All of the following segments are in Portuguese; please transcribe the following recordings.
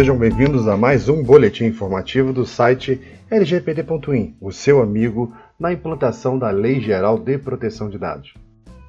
sejam bem-vindos a mais um boletim informativo do site lgpd.in, o seu amigo na implantação da Lei Geral de Proteção de Dados.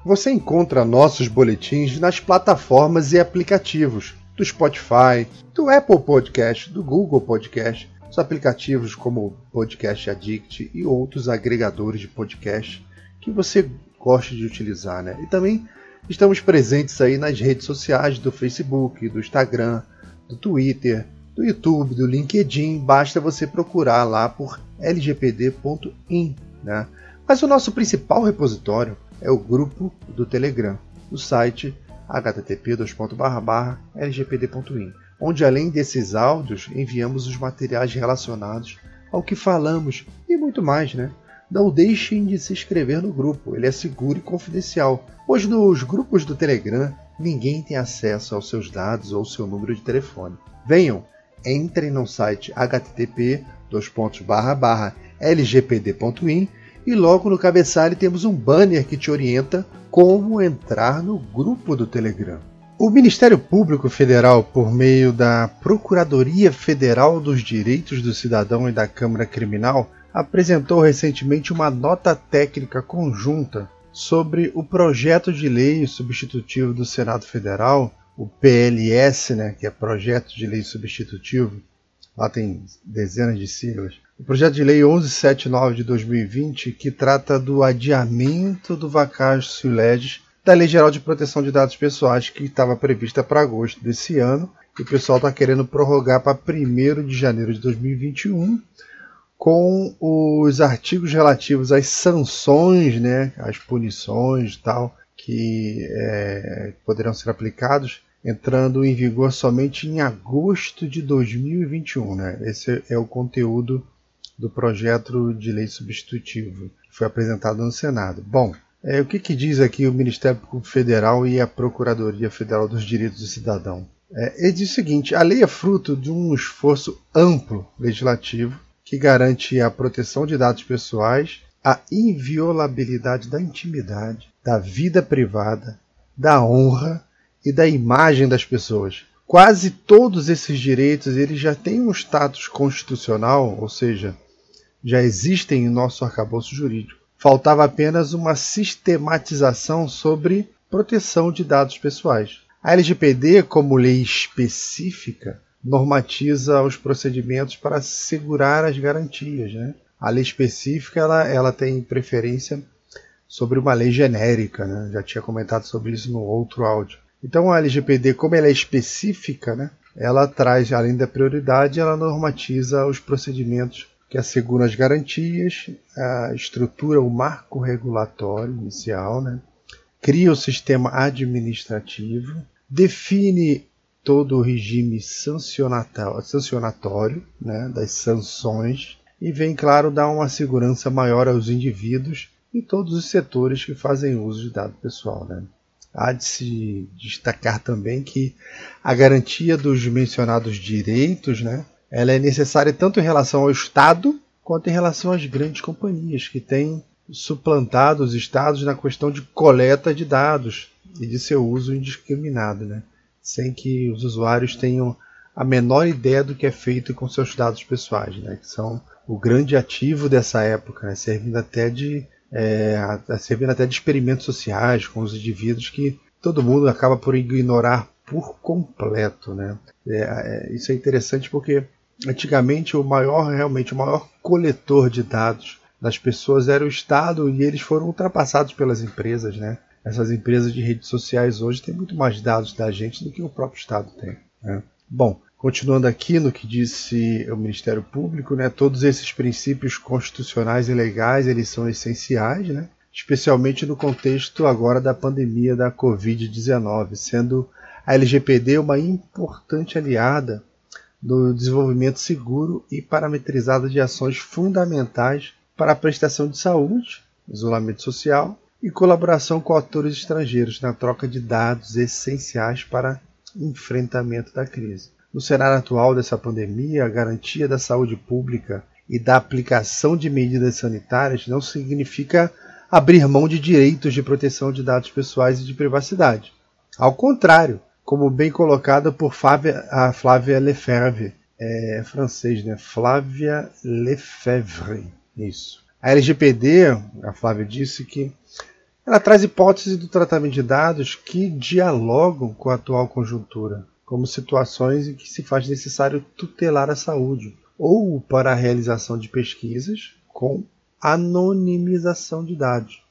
Você encontra nossos boletins nas plataformas e aplicativos do Spotify, do Apple Podcast, do Google Podcast, os aplicativos como Podcast Addict e outros agregadores de podcast que você gosta de utilizar, né? E também estamos presentes aí nas redes sociais do Facebook, do Instagram, do Twitter, do YouTube, do LinkedIn. Basta você procurar lá por lgpd.in, né? Mas o nosso principal repositório é o grupo do Telegram, no site http://lgpd.in, onde além desses áudios enviamos os materiais relacionados ao que falamos e muito mais, né? Não deixem de se inscrever no grupo, ele é seguro e confidencial, pois nos grupos do Telegram ninguém tem acesso aos seus dados ou seu número de telefone. Venham, entrem no site http://lgpd.in e logo no cabeçalho temos um banner que te orienta como entrar no grupo do Telegram. O Ministério Público Federal, por meio da Procuradoria Federal dos Direitos do Cidadão e da Câmara Criminal, apresentou recentemente uma nota técnica conjunta sobre o projeto de lei substitutivo do Senado Federal, o PLS, né, que é Projeto de Lei Substitutivo, lá tem dezenas de siglas. O projeto de lei 1179 de 2020, que trata do adiamento do vacácio legis da Lei Geral de Proteção de Dados Pessoais, que estava prevista para agosto desse ano, e o pessoal está querendo prorrogar para 1 de janeiro de 2021 com os artigos relativos às sanções, né, às punições e tal, que é, poderão ser aplicados, entrando em vigor somente em agosto de 2021. Né? Esse é o conteúdo do projeto de lei substitutivo que foi apresentado no Senado. Bom, é, o que, que, diz aqui o Ministério Público Federal e a Procuradoria Federal dos Direitos do Cidadão? É, ele diz o seguinte: a lei é fruto de um esforço amplo legislativo que garante a proteção de dados pessoais, a inviolabilidade da intimidade, da vida privada, da honra e da imagem das pessoas. Quase todos esses direitos eles já têm um status constitucional, ou seja, já existem em nosso arcabouço jurídico. Faltava apenas uma sistematização sobre proteção de dados pessoais. A LGPD, como lei específica, normatiza os procedimentos para assegurar as garantias. Né? A lei específica ela, ela tem preferência sobre uma lei genérica, né? já tinha comentado sobre isso no outro áudio. Então a LGPD, como ela é específica, né? ela traz, além da prioridade, ela normatiza os procedimentos que asseguram as garantias, estrutura, o marco regulatório inicial, né? cria o sistema administrativo, define todo o regime sancionatório né, das sanções e vem, claro, dar uma segurança maior aos indivíduos e todos os setores que fazem uso de dado pessoal. Né. Há de se destacar também que a garantia dos mencionados direitos né, ela é necessária tanto em relação ao Estado quanto em relação às grandes companhias que têm suplantado os estados na questão de coleta de dados e de seu uso indiscriminado. Né sem que os usuários tenham a menor ideia do que é feito com seus dados pessoais, né, que são o grande ativo dessa época, né, servindo até de é, servindo até de experimentos sociais com os indivíduos que todo mundo acaba por ignorar por completo, né? É, é, isso é interessante porque antigamente o maior realmente o maior coletor de dados das pessoas era o Estado e eles foram ultrapassados pelas empresas, né? Essas empresas de redes sociais hoje têm muito mais dados da gente do que o próprio Estado tem. Né? Bom, continuando aqui no que disse o Ministério Público, né, todos esses princípios constitucionais e legais eles são essenciais, né, especialmente no contexto agora da pandemia da Covid-19, sendo a LGPD uma importante aliada no desenvolvimento seguro e parametrizado de ações fundamentais para a prestação de saúde, isolamento social e colaboração com atores estrangeiros na troca de dados essenciais para enfrentamento da crise. No cenário atual dessa pandemia, a garantia da saúde pública e da aplicação de medidas sanitárias não significa abrir mão de direitos de proteção de dados pessoais e de privacidade. Ao contrário, como bem colocado por Flávia, a Flávia Lefebvre, é francês, né? Flávia Lefebvre, isso. A LGPD, a Flávia disse que ela traz hipóteses do tratamento de dados que dialogam com a atual conjuntura, como situações em que se faz necessário tutelar a saúde, ou para a realização de pesquisas com anonimização de dados.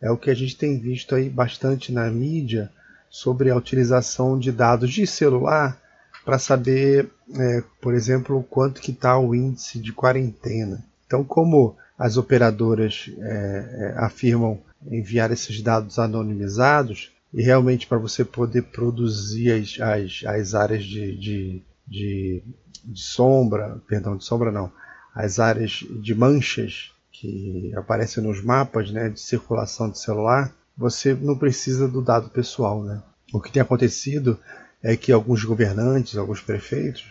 É o que a gente tem visto aí bastante na mídia sobre a utilização de dados de celular para saber, é, por exemplo, quanto que está o índice de quarentena. Então, como as operadoras é, é, afirmam enviar esses dados anonimizados, e realmente para você poder produzir as, as, as áreas de, de, de, de sombra, perdão, de sombra não, as áreas de manchas que aparecem nos mapas né, de circulação de celular, você não precisa do dado pessoal. Né? O que tem acontecido é que alguns governantes, alguns prefeitos,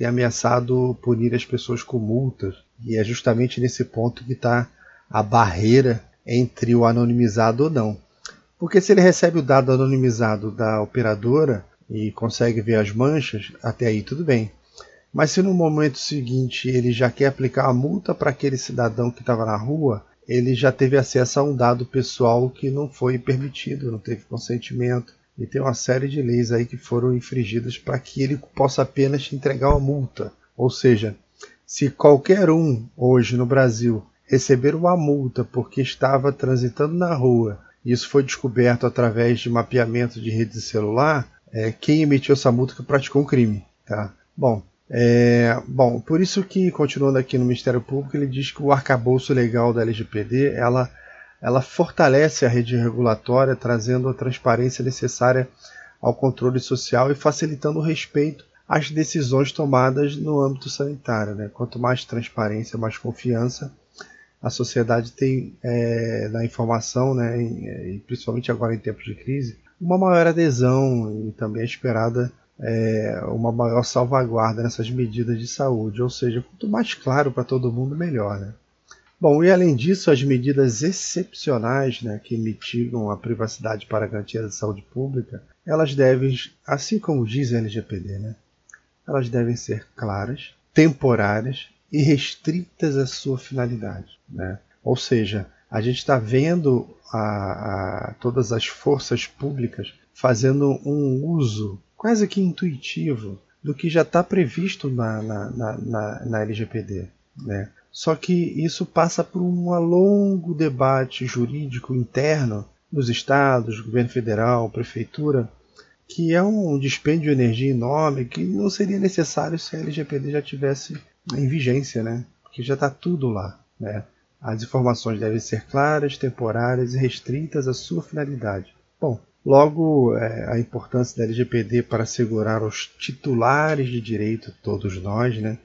têm ameaçado punir as pessoas com multas. E é justamente nesse ponto que está a barreira entre o anonimizado ou não. Porque se ele recebe o dado anonimizado da operadora e consegue ver as manchas, até aí tudo bem. Mas se no momento seguinte ele já quer aplicar a multa para aquele cidadão que estava na rua, ele já teve acesso a um dado pessoal que não foi permitido, não teve consentimento. E tem uma série de leis aí que foram infringidas para que ele possa apenas entregar uma multa. Ou seja, se qualquer um hoje no Brasil receber uma multa porque estava transitando na rua, e isso foi descoberto através de mapeamento de rede celular, é, quem emitiu essa multa que praticou um crime. Tá? Bom, é, bom, por isso que, continuando aqui no Ministério Público, ele diz que o arcabouço legal da LGPD ela, ela fortalece a rede regulatória, trazendo a transparência necessária ao controle social e facilitando o respeito às decisões tomadas no âmbito sanitário. Né? Quanto mais transparência, mais confiança a sociedade tem é, na informação, né, e principalmente agora em tempos de crise, uma maior adesão e também é esperada é, uma maior salvaguarda nessas medidas de saúde, ou seja, quanto mais claro para todo mundo, melhor. Né? Bom, e além disso, as medidas excepcionais né, que mitigam a privacidade para a garantia da saúde pública, elas devem, assim como diz a LGPD, né, elas devem ser claras, temporárias e restritas à sua finalidade. Né? Ou seja, a gente está vendo a, a, todas as forças públicas fazendo um uso quase que intuitivo do que já está previsto na, na, na, na, LGPD. Né? Só que isso passa por um longo debate jurídico interno nos estados, governo federal, prefeitura, que é um dispêndio de energia enorme que não seria necessário se a LGPD já tivesse em vigência, né? Porque já está tudo lá, né? As informações devem ser claras, temporárias e restritas à sua finalidade. Bom, Logo, é, a importância da LGPD para assegurar os titulares de direito, todos nós, né,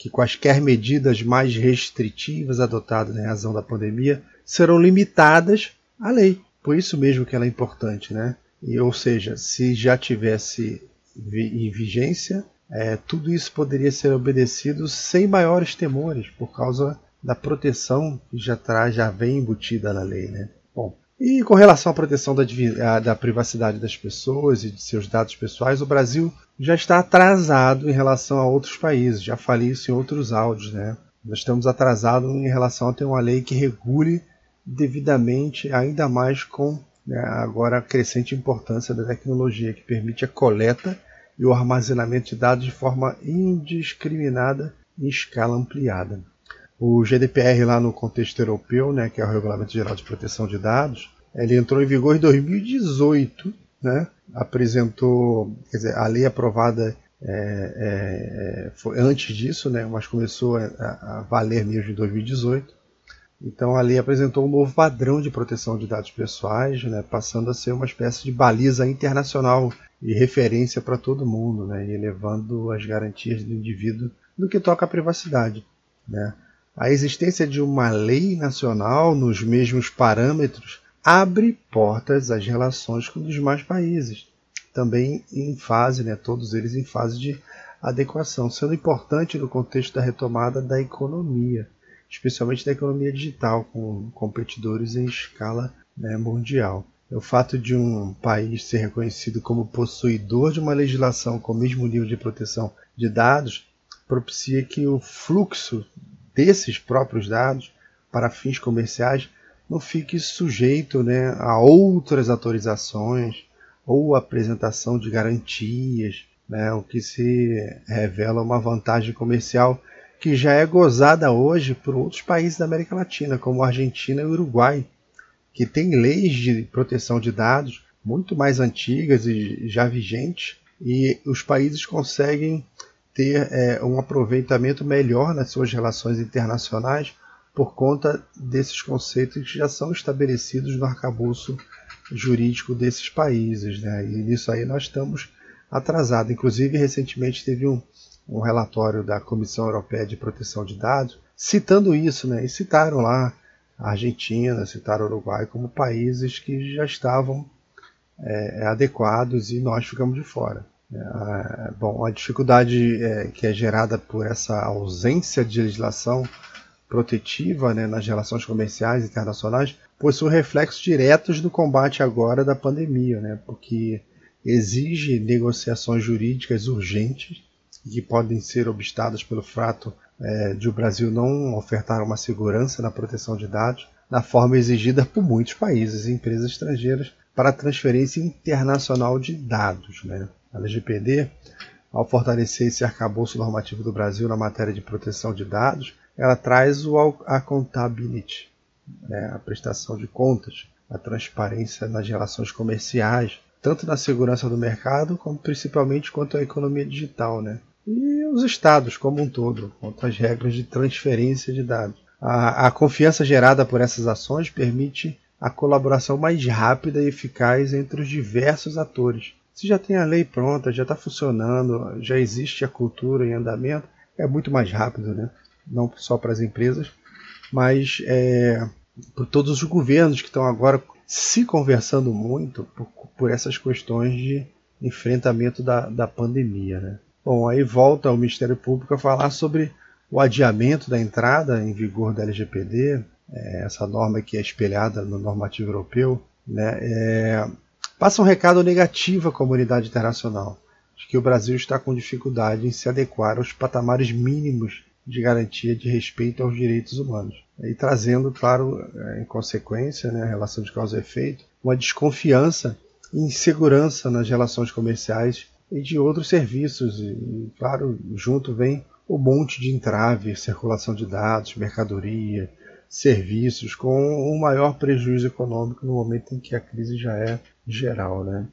que quaisquer medidas mais restritivas adotadas em razão da pandemia serão limitadas à lei. Por isso mesmo que ela é importante, né? E, ou seja, se já tivesse em vigência, é, tudo isso poderia ser obedecido sem maiores temores, por causa da proteção que já traz, já vem embutida na lei, né? Bom, e com relação à proteção da, da, privacidade das pessoas e de seus dados pessoais, o Brasil já está atrasado em relação a outros países. Já falei isso em outros áudios, né? Nós estamos atrasados em relação a ter uma lei que regule devidamente, ainda mais com né, agora a crescente importância da tecnologia que permite a coleta e o armazenamento de dados de forma indiscriminada em escala ampliada. O GDPR lá no contexto europeu, né, que é o Regulamento Geral de Proteção de Dados, ele entrou em vigor em 2018, né? apresentou, quer dizer, a lei aprovada é, é, é, foi antes disso, né? mas começou a, a, valer mesmo em 2018. Então a lei apresentou um novo padrão de proteção de dados pessoais, né? passando a ser uma espécie de baliza internacional e referência para todo mundo, né? e elevando as garantias do indivíduo no que toca à privacidade. Né? A existência de uma lei nacional nos mesmos parâmetros abre portas às relações com os demais países, também em fase, né, todos eles em fase de adequação, sendo importante no contexto da retomada da economia, especialmente da economia digital, com competidores em escala né, mundial. o fato de um país ser reconhecido como possuidor de uma legislação com o mesmo nível de proteção de dados propicia que o fluxo desses próprios dados para fins comerciais não fique sujeito né, a outras autorizações ou apresentação de garantias, né, o que se revela uma vantagem comercial que já é gozada hoje por outros países da América Latina, como Argentina e Uruguai, que têm leis de proteção de dados muito mais antigas e já vigentes, e os países conseguem ter é, um aproveitamento melhor nas suas relações internacionais por conta desses conceitos que já são estabelecidos no arcabouço jurídico desses países. Né? E nisso aí nós estamos atrasados. Inclusive, recentemente teve um, um relatório da Comissão Europeia de Proteção de Dados citando isso, né? E citaram lá a Argentina, citaram o Uruguai como países que já estavam é, adequados e nós ficamos de fora. É, bom, a dificuldade é, que é gerada por essa ausência de legislação protetiva né, nas relações comerciais internacionais possui reflexos diretos do combate agora da pandemia, né, porque exige negociações jurídicas urgentes que podem ser obstadas pelo fato é, de o Brasil não ofertar uma segurança na proteção de dados na forma exigida por muitos países e empresas estrangeiras para transferência internacional de dados. Né. A LGPD, ao fortalecer esse arcabouço normativo do Brasil na matéria de proteção de dados, ela traz o accountability, né, a prestação de contas, a transparência nas relações comerciais, tanto na segurança do mercado, como principalmente quanto à economia digital, né? E os estados como um todo, quanto às regras de transferência de dados. A, a confiança gerada por essas ações permite a colaboração mais rápida e eficaz entre os diversos atores. Se já tem a lei pronta, já está funcionando, já existe a cultura em andamento, é muito mais rápido, né? não só para as empresas, mas é, por todos os governos que estão agora se conversando muito por, por essas questões de enfrentamento da, da pandemia. Né? Bom, aí volta o Ministério Público a falar sobre o adiamento da entrada em vigor da LGPD, é, essa norma que é espelhada no normativo europeu, né, é, passa um recado negativo à comunidade internacional, de que o Brasil está com dificuldade em se adequar aos patamares mínimos de garantia de respeito aos direitos humanos. E trazendo, claro, em consequência, né, a relação de causa e efeito, uma desconfiança e insegurança nas relações comerciais e de outros serviços. E, claro, junto vem o monte de entrave, circulação de dados, mercadoria, serviços, com um maior prejuízo econômico no momento em que a crise já é geral. Né?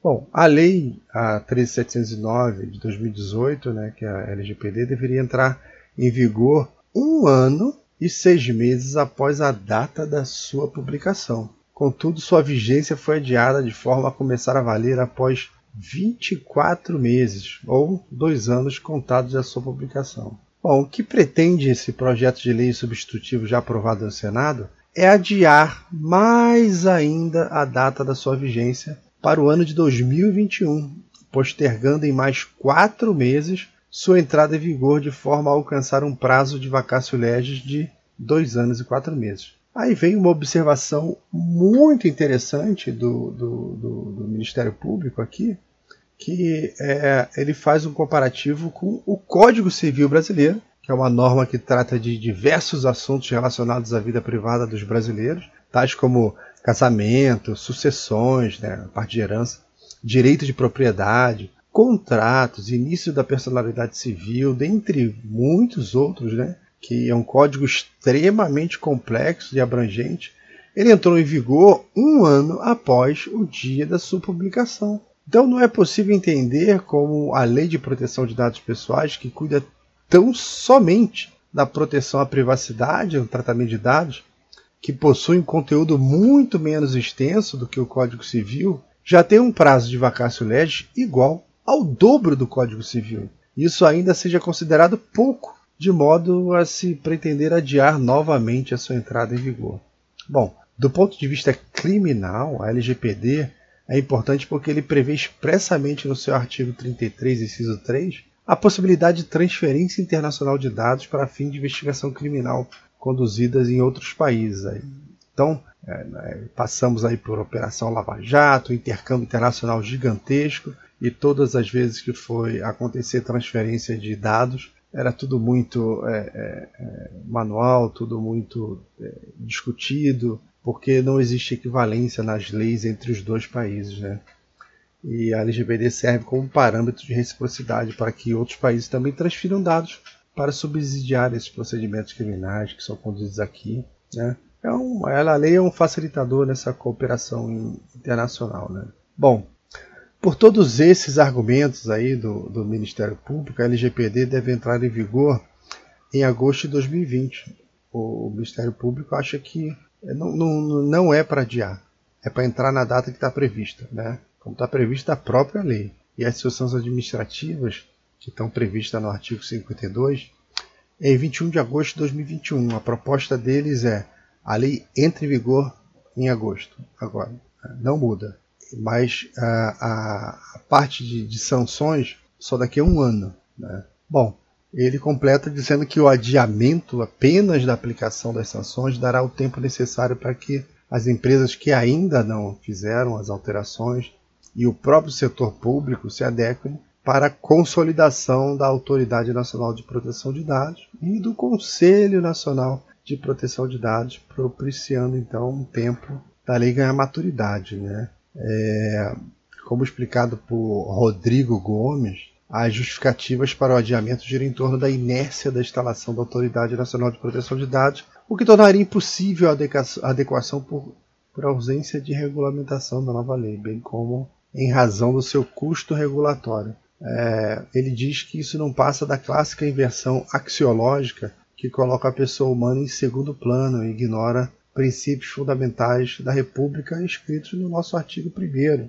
Bom, a lei a 13709 de 2018, né, que é a LGPD, deveria entrar em vigor um ano e seis meses após a data da sua publicação. Contudo, sua vigência foi adiada de forma a começar a valer após 24 meses, ou dois anos contados da sua publicação. Bom, o que pretende esse projeto de lei substitutivo já aprovado no Senado é adiar mais ainda a data da sua vigência para o ano de 2021, postergando em mais quatro meses sua entrada em vigor de forma a alcançar um prazo de vacácio legis de dois anos e quatro meses. Aí vem uma observação muito interessante do, do, do, do Ministério Público aqui, que é, ele faz um comparativo com o Código Civil Brasileiro, que é uma norma que trata de diversos assuntos relacionados à vida privada dos brasileiros, tais como casamento, sucessões, né, parte de herança, direito de propriedade, contratos, início da personalidade civil, dentre muitos outros, né, que é um código extremamente complexo e abrangente, ele entrou em vigor um ano após o dia da sua publicação. Então não é possível entender como a Lei de Proteção de Dados Pessoais, que cuida tão somente da proteção à privacidade, no tratamento de dados, que possui um conteúdo muito menos extenso do que o Código Civil, já tem um prazo de vacácio legis igual ao dobro do Código Civil. Isso ainda seja considerado pouco, de modo a se pretender adiar novamente a sua entrada em vigor. Bom, do ponto de vista criminal, a LGPD é importante porque ele prevê expressamente no seu artigo 33, inciso 3, a possibilidade de transferência internacional de dados para fim de investigação criminal conduzidas em outros países. Então, É, né, passamos aí por Operação Lava Jato, intercâmbio internacional gigantesco e todas as vezes que foi acontecer transferência de dados era tudo muito é, é, é manual, tudo muito é, discutido, porque não existe equivalência nas leis entre os dois países, né? E a LGPD serve como parâmetro de reciprocidade para que outros países também transfiram dados para subsidiar esses procedimentos criminais que são conduzidos aqui, né? É um, a lei é um facilitador nessa cooperação internacional, né? Bom, por todos esses argumentos aí do, do Ministério Público, a LGPD deve entrar em vigor em agosto de 2020. O, o Ministério Público acha que não, não, não é para adiar, é para entrar na data que está prevista, né? como está prevista a própria lei. E as sanções administrativas, que estão previstas no artigo 52, é em 21 de agosto de 2021. A proposta deles é a lei entra em vigor em agosto, agora, não muda mas a, a, a parte de, de, sanções só daqui a um ano. Né? Bom, ele completa dizendo que o adiamento apenas da aplicação das sanções dará o tempo necessário para que as empresas que ainda não fizeram as alterações e o próprio setor público se adequem para a consolidação da Autoridade Nacional de Proteção de Dados e do Conselho Nacional de Proteção de Dados, propiciando então um tempo da lei ganhar maturidade. Né? É, como explicado por Rodrigo Gomes, as justificativas para o adiamento giram em torno da inércia da instalação da Autoridade Nacional de Proteção de Dados, o que tornaria impossível a adequação por, por ausência de regulamentação da nova lei, bem como em razão do seu custo regulatório. É, ele diz que isso não passa da clássica inversão axiológica que coloca a pessoa humana em segundo plano e ignora princípios fundamentais da República escritos no nosso artigo 1.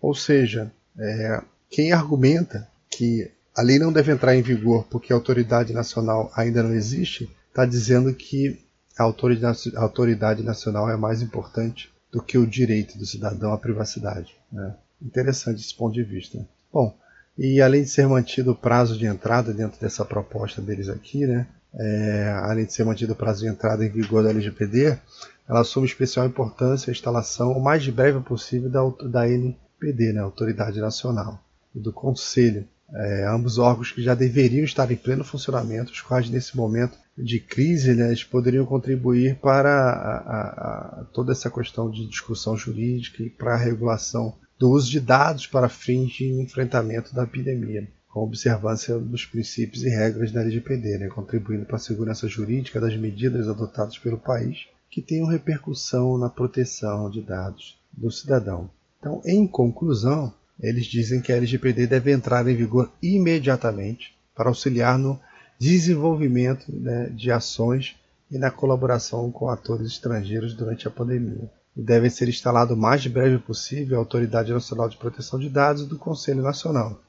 Ou seja, é, quem argumenta que a lei não deve entrar em vigor porque a autoridade nacional ainda não existe, está dizendo que a autoridade, nacional é mais importante do que o direito do cidadão à privacidade. Né? Interessante esse ponto de vista. Bom, e além de ser mantido o prazo de entrada dentro dessa proposta deles aqui, né, é, além de ser mantido o prazo de entrada em vigor da LGPD, ela assume especial importância a instalação o mais breve possível da, da NPD, né, Autoridade Nacional, e do Conselho, é, ambos órgãos que já deveriam estar em pleno funcionamento, os quais nesse momento de crise né, eles poderiam contribuir para a, a, a toda essa questão de discussão jurídica e para a regulação do uso de dados para fins de enfrentamento da epidemia com observância dos princípios e regras da LGPD, né, contribuindo para a segurança jurídica das medidas adotadas pelo país que tenham repercussão na proteção de dados do cidadão. Então, em conclusão, eles dizem que a LGPD deve entrar em vigor imediatamente para auxiliar no desenvolvimento né, de ações e na colaboração com atores estrangeiros durante a pandemia. E deve ser instalado o mais breve possível a Autoridade Nacional de Proteção de Dados do Conselho Nacional,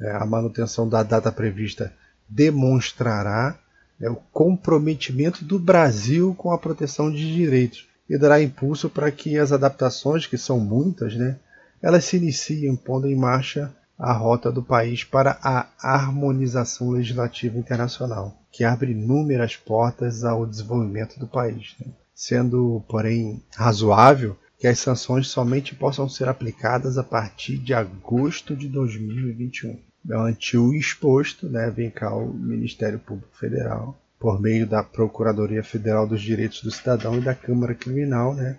é, a manutenção da data prevista demonstrará é, o comprometimento do Brasil com a proteção de direitos e dará impulso para que as adaptações, que são muitas, né, elas se iniciem pondo em marcha a rota do país para a harmonização legislativa internacional, que abre inúmeras portas ao desenvolvimento do país, né? sendo, porém, razoável que as sanções somente possam ser aplicadas a partir de agosto de 2021. Ante o exposto, né, vem cá o Ministério Público Federal, por meio da Procuradoria Federal dos Direitos do Cidadão e da Câmara Criminal, né,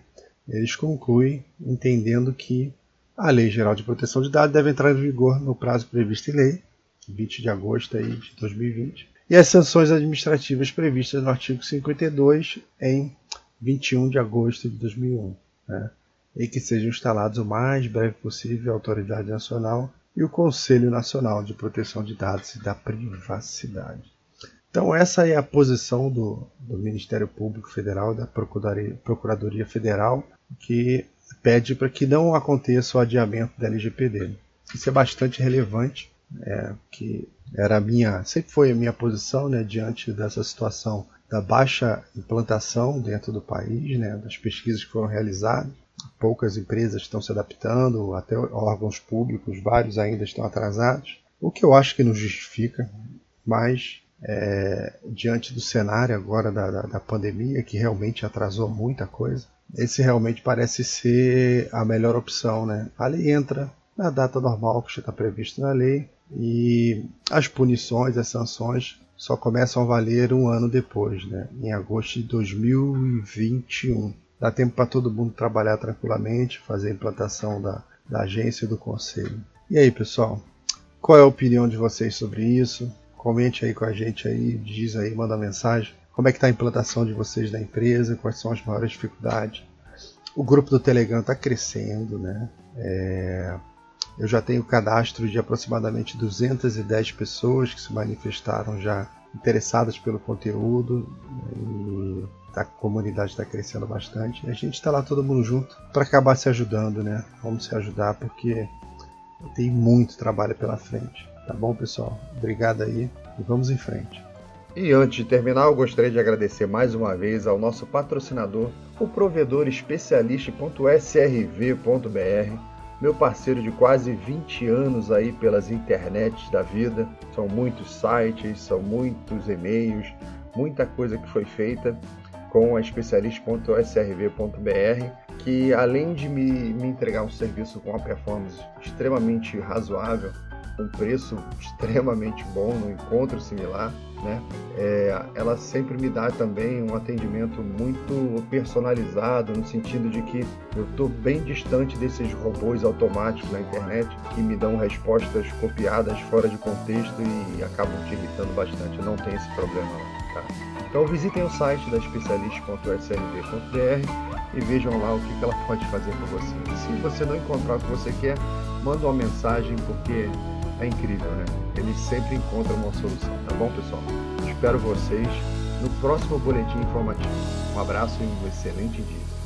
eles concluem entendendo que a Lei Geral de Proteção de Dados deve entrar em vigor no prazo previsto em lei, 20 de agosto de 2020, e as sanções administrativas previstas no artigo 52 em 21 de agosto de 2001 né, e que sejam instalados o mais breve possível a Autoridade Nacional e o Conselho Nacional de Proteção de Dados e da Privacidade. Então, essa é a posição do, do Ministério Público Federal, da Procuradoria, Procuradoria Federal, que pede para que não aconteça o adiamento da LGPD. Isso é bastante relevante, é, que era minha, sempre foi a minha posição né, diante dessa situação da baixa implantação dentro do país, né, das pesquisas que foram realizadas. Poucas empresas estão se adaptando, até órgãos públicos, vários ainda estão atrasados, o que eu acho que não justifica, mas é, diante do cenário agora da, da, da, pandemia, que realmente atrasou muita coisa, esse realmente parece ser a melhor opção, né? A lei entra na data normal que está previsto na lei e as punições, as sanções só começam a valer um ano depois, né? Em agosto de 2021. Dá tempo para todo mundo trabalhar tranquilamente, fazer a implantação da, da agência e do conselho. E aí, pessoal? Qual é a opinião de vocês sobre isso? Comente aí com a gente aí, diz aí, manda mensagem. Como é que está a implantação de vocês na empresa? Quais são as maiores dificuldades? O grupo do Telegram está crescendo, né? É... Eu já tenho cadastro de aproximadamente 210 pessoas que se manifestaram já interessadas pelo conteúdo e a comunidade está crescendo bastante. A gente está lá todo mundo junto para acabar se ajudando, né? Vamos se ajudar porque tem muito trabalho pela frente. Tá bom, pessoal? Obrigado aí e vamos em frente. E antes de terminar, eu gostaria de agradecer mais uma vez ao nosso patrocinador, o provedor especialista.srv.br, meu parceiro de quase 20 anos aí pelas internets da vida. São muitos sites, são muitos e-mails, muita coisa que foi feita com a especialista.srv.br, que além de me, me entregar um serviço com uma performance extremamente razoável, um preço extremamente bom, no encontro similar, né? É, ela sempre me dá também um atendimento muito personalizado, no sentido de que eu estou bem distante desses robôs automáticos na internet que me dão respostas copiadas fora de contexto e acabam te irritando bastante. Eu não tenho esse problema lá. Tá? Então visitem o site da especialista.srv.br e vejam lá o que ela pode fazer por você. Se você não encontrar o que você quer, manda uma mensagem porque é incrível, né? Ele sempre encontra uma solução, tá bom, pessoal? Espero vocês no próximo boletim informativo. Um abraço e um excelente dia.